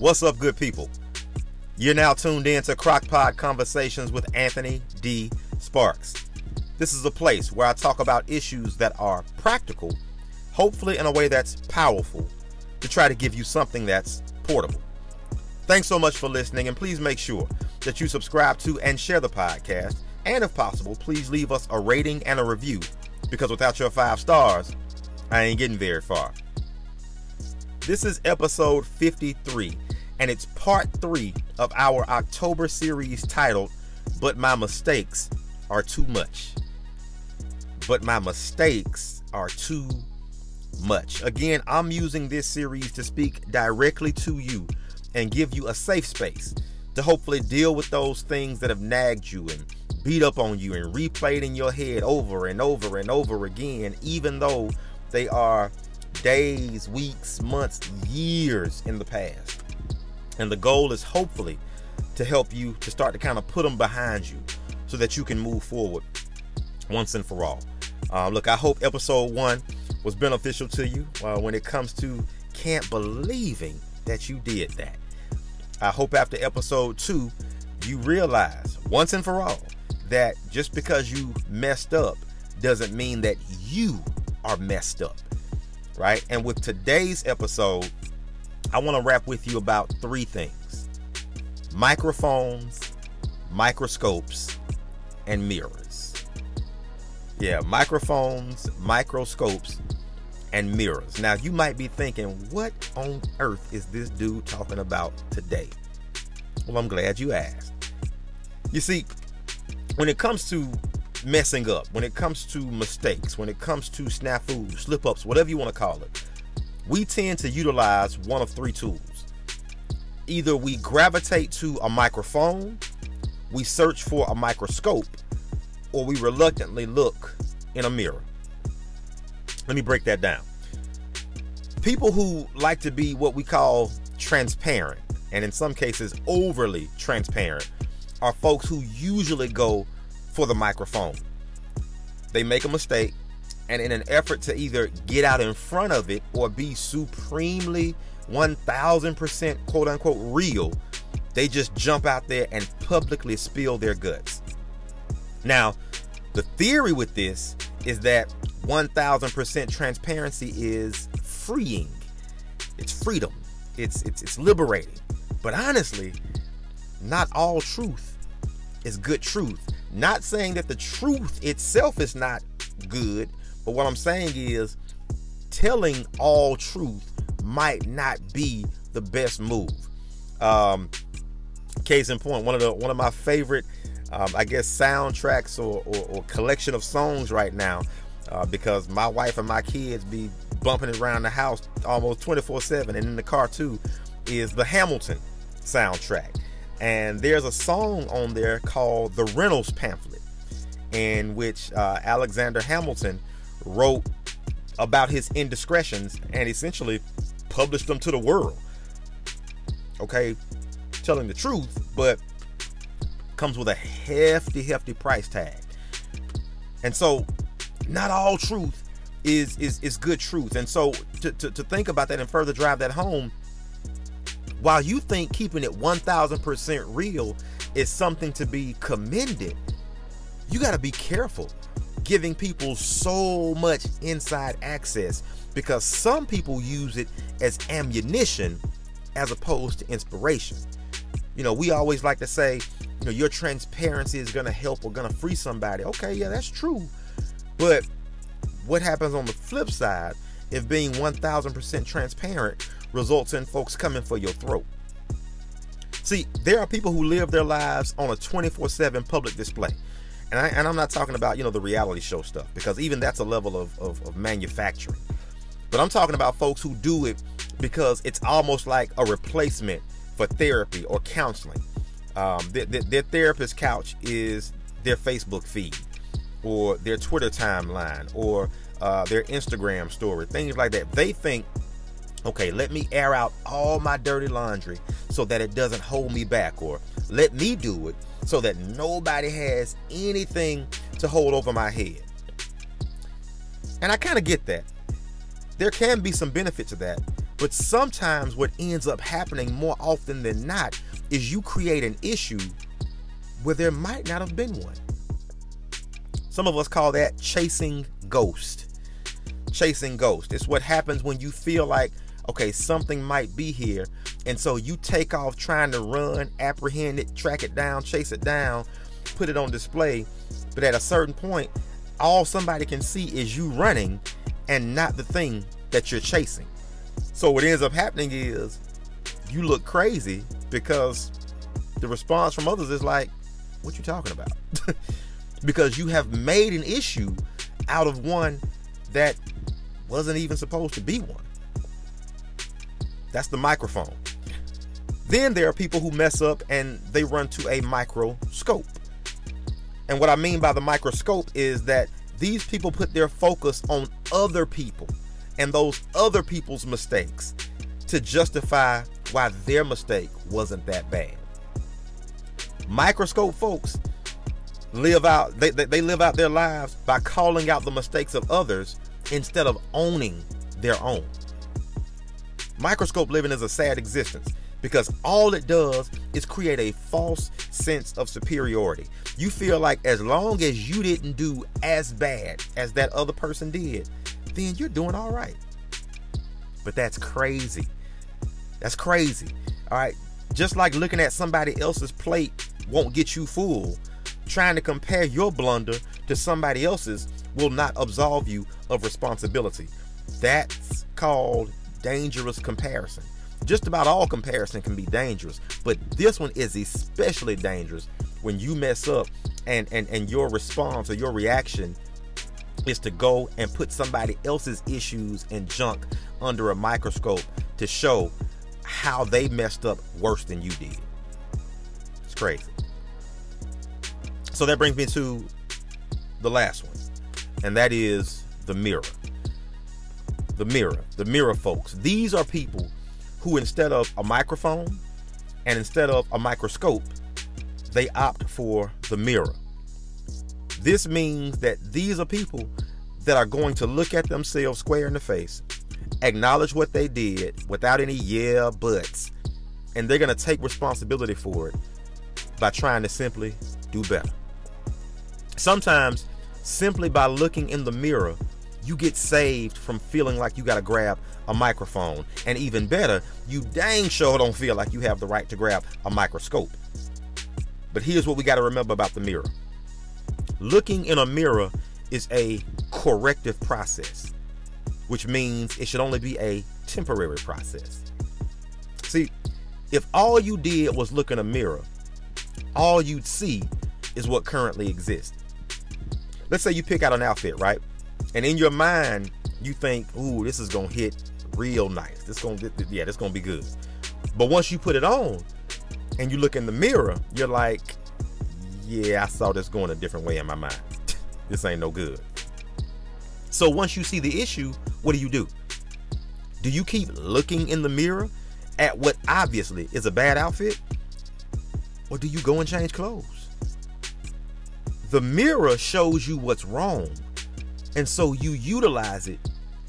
What's up, good people? You're now tuned in to Crockpot Conversations with Anthony D. Sparks. This is a place where I talk about issues that are practical, hopefully in a way that's powerful, to try to give you something that's portable. Thanks so much for listening, and please make sure that you subscribe to and share the podcast. And if possible, please leave us a rating and a review because without your five stars, I ain't getting very far. This is episode 53, and it's part three of our October series titled, But My Mistakes Are Too Much. But My Mistakes Are Too Much. Again, I'm using this series to speak directly to you and give you a safe space to hopefully deal with those things that have nagged you and beat up on you and replayed in your head over and over and over again, even though they are days, weeks, months, years in the past. And the goal is hopefully to help you to start to kind of put them behind you so that you can move forward once and for all. Uh, look, I hope episode one was beneficial to you uh, when it comes to can't believing that you did that. I hope after episode two, you realize once and for all that just because you messed up doesn't mean that you are messed up, right? And with today's episode, I want to wrap with you about three things microphones, microscopes, and mirrors. Yeah, microphones, microscopes, and mirrors. Now, you might be thinking, what on earth is this dude talking about today? Well, I'm glad you asked. You see, when it comes to messing up, when it comes to mistakes, when it comes to snafus, slip ups, whatever you want to call it, we tend to utilize one of three tools. Either we gravitate to a microphone, we search for a microscope, or we reluctantly look in a mirror. Let me break that down. People who like to be what we call transparent, and in some cases overly transparent, are folks who usually go for the microphone. They make a mistake, and in an effort to either get out in front of it or be supremely 1000% quote unquote real, they just jump out there and publicly spill their guts. Now, the theory with this is that 1000% transparency is freeing. It's freedom. It's it's it's liberating. But honestly, not all truth is good truth. Not saying that the truth itself is not good, but what I'm saying is telling all truth might not be the best move. Um, case in point, one of the one of my favorite, um, I guess, soundtracks or, or, or, collection of songs right now, uh, because my wife and my kids be bumping it around the house almost 24/7, and in the car too, is the Hamilton soundtrack. And there's a song on there called The Reynolds Pamphlet, in which uh, Alexander Hamilton wrote about his indiscretions and essentially published them to the world. Okay, telling the truth, but comes with a hefty, hefty price tag. And so, not all truth is is is good truth. And so, to, to, to think about that and further drive that home, while you think keeping it 1000% real is something to be commended, you got to be careful giving people so much inside access because some people use it as ammunition as opposed to inspiration. You know, we always like to say, you know, your transparency is going to help or going to free somebody. Okay, yeah, that's true. But what happens on the flip side if being 1000% transparent results in folks coming for your throat. See, there are people who live their lives on a 24 7 public display. And, I, and I'm not talking about, you know, the reality show stuff, because even that's a level of, of, of manufacturing. But I'm talking about folks who do it because it's almost like a replacement for therapy or counseling. Um, their, their, their therapist couch is their Facebook feed or their Twitter timeline or uh, their Instagram story, things like that. They think okay, let me air out all my dirty laundry so that it doesn't hold me back, or let me do it so that nobody has anything to hold over my head. And I kind of get that. There can be some benefit to that, But sometimes what ends up happening more often than not is you create an issue where there might not have been one. Some of us call that chasing ghost. Chasing ghost. It's what happens when you feel like, okay, something might be here. And so you take off trying to run, apprehend it, track it down, chase it down, put it on display. But at a certain point, all somebody can see is you running and not the thing that you're chasing. So what ends up happening is you look crazy because the response from others is like, what you talking about? because you have made an issue out of one that wasn't even supposed to be one. That's the microphone. Then there are people who mess up and they run to a microscope. And what I mean by the microscope is that these people put their focus on other people and those other people's mistakes to justify why their mistake wasn't that bad. Microscope folks live out they, they live out their lives by calling out the mistakes of others instead of owning their own. Microscope living is a sad existence because all it does is create a false sense of superiority. You feel like as long as you didn't do as bad as that other person did, then you're doing all right. But that's crazy. That's crazy. All right. Just like looking at somebody else's plate won't get you full, trying to compare your blunder to somebody else's will not absolve you of responsibility. That's called dangerous comparison. Just about all comparison can be dangerous, but this one is especially dangerous when you mess up and and and your response or your reaction is to go and put somebody else's issues and junk under a microscope to show how they messed up worse than you did. It's crazy. So that brings me to the last one, and that is the mirror. The mirror, the mirror folks. These are people who, instead of a microphone and instead of a microscope, they opt for the mirror. This means that these are people that are going to look at themselves square in the face, acknowledge what they did without any yeah buts, and they're going to take responsibility for it by trying to simply do better. Sometimes, simply by looking in the mirror, you get saved from feeling like you got to grab a microphone. And even better, you dang sure don't feel like you have the right to grab a microscope. But here's what we got to remember about the mirror looking in a mirror is a corrective process, which means it should only be a temporary process. See, if all you did was look in a mirror, all you'd see is what currently exists. Let's say you pick out an outfit, right? And in your mind, you think, "Ooh, this is gonna hit real nice. This gonna, yeah, this gonna be good." But once you put it on, and you look in the mirror, you're like, "Yeah, I saw this going a different way in my mind. this ain't no good." So once you see the issue, what do you do? Do you keep looking in the mirror at what obviously is a bad outfit? Or do you go and change clothes? The mirror shows you what's wrong, and so you utilize it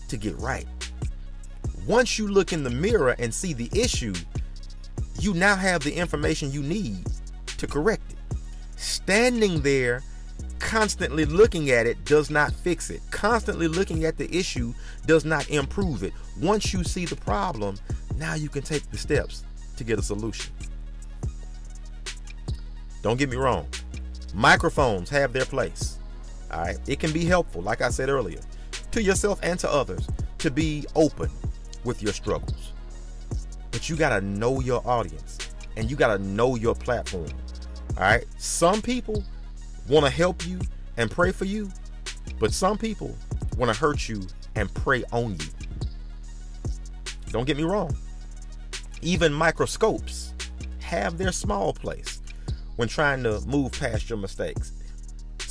to get right. Once you look in the mirror and see the issue, you now have the information you need to correct it. Standing there constantly looking at it does not fix it. Constantly looking at the issue does not improve it. Once you see the problem, now you can take the steps to get a solution. Don't get me wrong. Microphones have their place. All right. It can be helpful, like I said earlier, to yourself and to others to be open with your struggles. But you got to know your audience and you got to know your platform. All right. Some people want to help you and pray for you, but some people want to hurt you and prey on you. Don't get me wrong. Even microscopes have their small place when trying to move past your mistakes.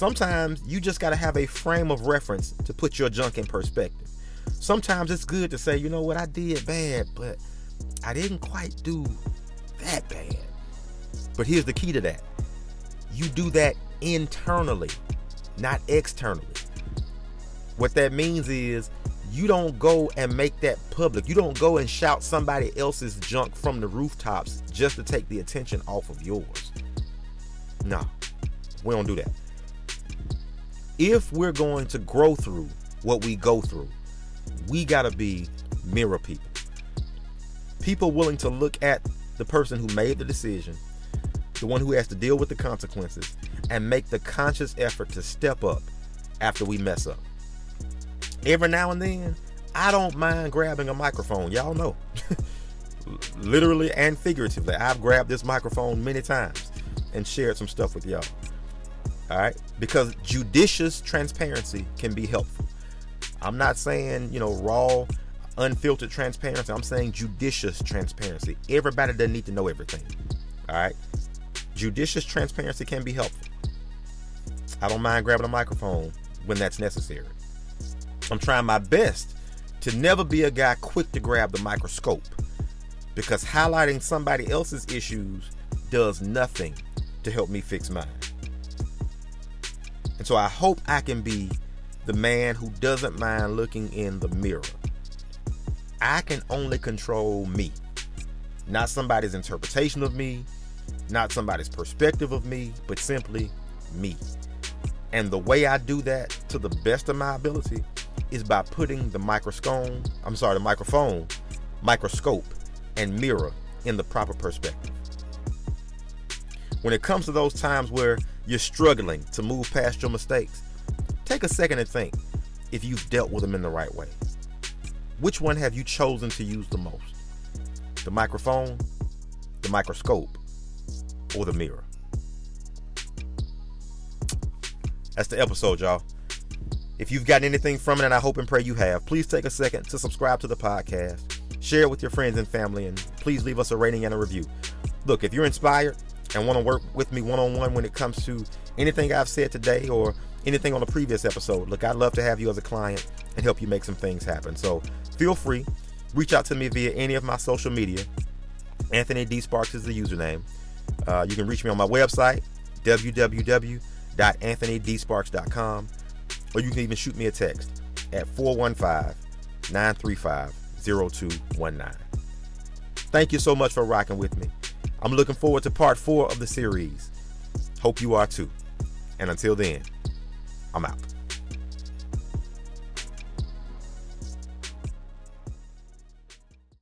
Sometimes you just got to have a frame of reference to put your junk in perspective. Sometimes it's good to say, you know what, I did bad, but I didn't quite do that bad. But here's the key to that you do that internally, not externally. What that means is you don't go and make that public. You don't go and shout somebody else's junk from the rooftops just to take the attention off of yours. No, we don't do that. If we're going to grow through what we go through, we got to be mirror people. People willing to look at the person who made the decision, the one who has to deal with the consequences, and make the conscious effort to step up after we mess up every now and then, I don't mind grabbing a microphone. Y'all know. Literally and figuratively, I've grabbed this microphone many times and shared some stuff with y'all. All right? Because judicious transparency can be helpful. I'm not saying, you know, raw, unfiltered transparency. I'm saying judicious transparency. Everybody doesn't need to know everything. All right? Judicious transparency can be helpful. I don't mind grabbing a microphone when that's necessary. I'm trying my best to never be a guy quick to grab the microscope because highlighting somebody else's issues does nothing to help me fix mine. So I hope I can be the man who doesn't mind looking in the mirror. I can only control me, not somebody's interpretation of me, not somebody's perspective of me, but simply me. And the way I do that to the best of my ability is by putting the microscope, I'm sorry, the microphone, microscope, and mirror in the proper perspective. When it comes to those times where you're struggling to move past your mistakes, take a second and think if you've dealt with them in the right way. Which one have you chosen to use the most? The microphone, the microscope, or the mirror? That's the episode, y'all. If you've gotten anything from it, and I hope and pray you have, please take a second to subscribe to the podcast, share it with your friends and family, and please leave us a rating and a review. Look, if you're inspired and want to work with me one on one when it comes to anything I've said today or anything on the previous episode, look, I'd love to have you as a client and help you make some things happen. So feel free, reach out to me via any of my social media. Anthony D. Sparks is the username. Uh, you can reach me on my website, www.anthonydsparks.com or you can even shoot me a text at 415 935 0219. Thank you so much for rocking with me. I'm looking forward to part four of the series. Hope you are too. And until then, I'm out.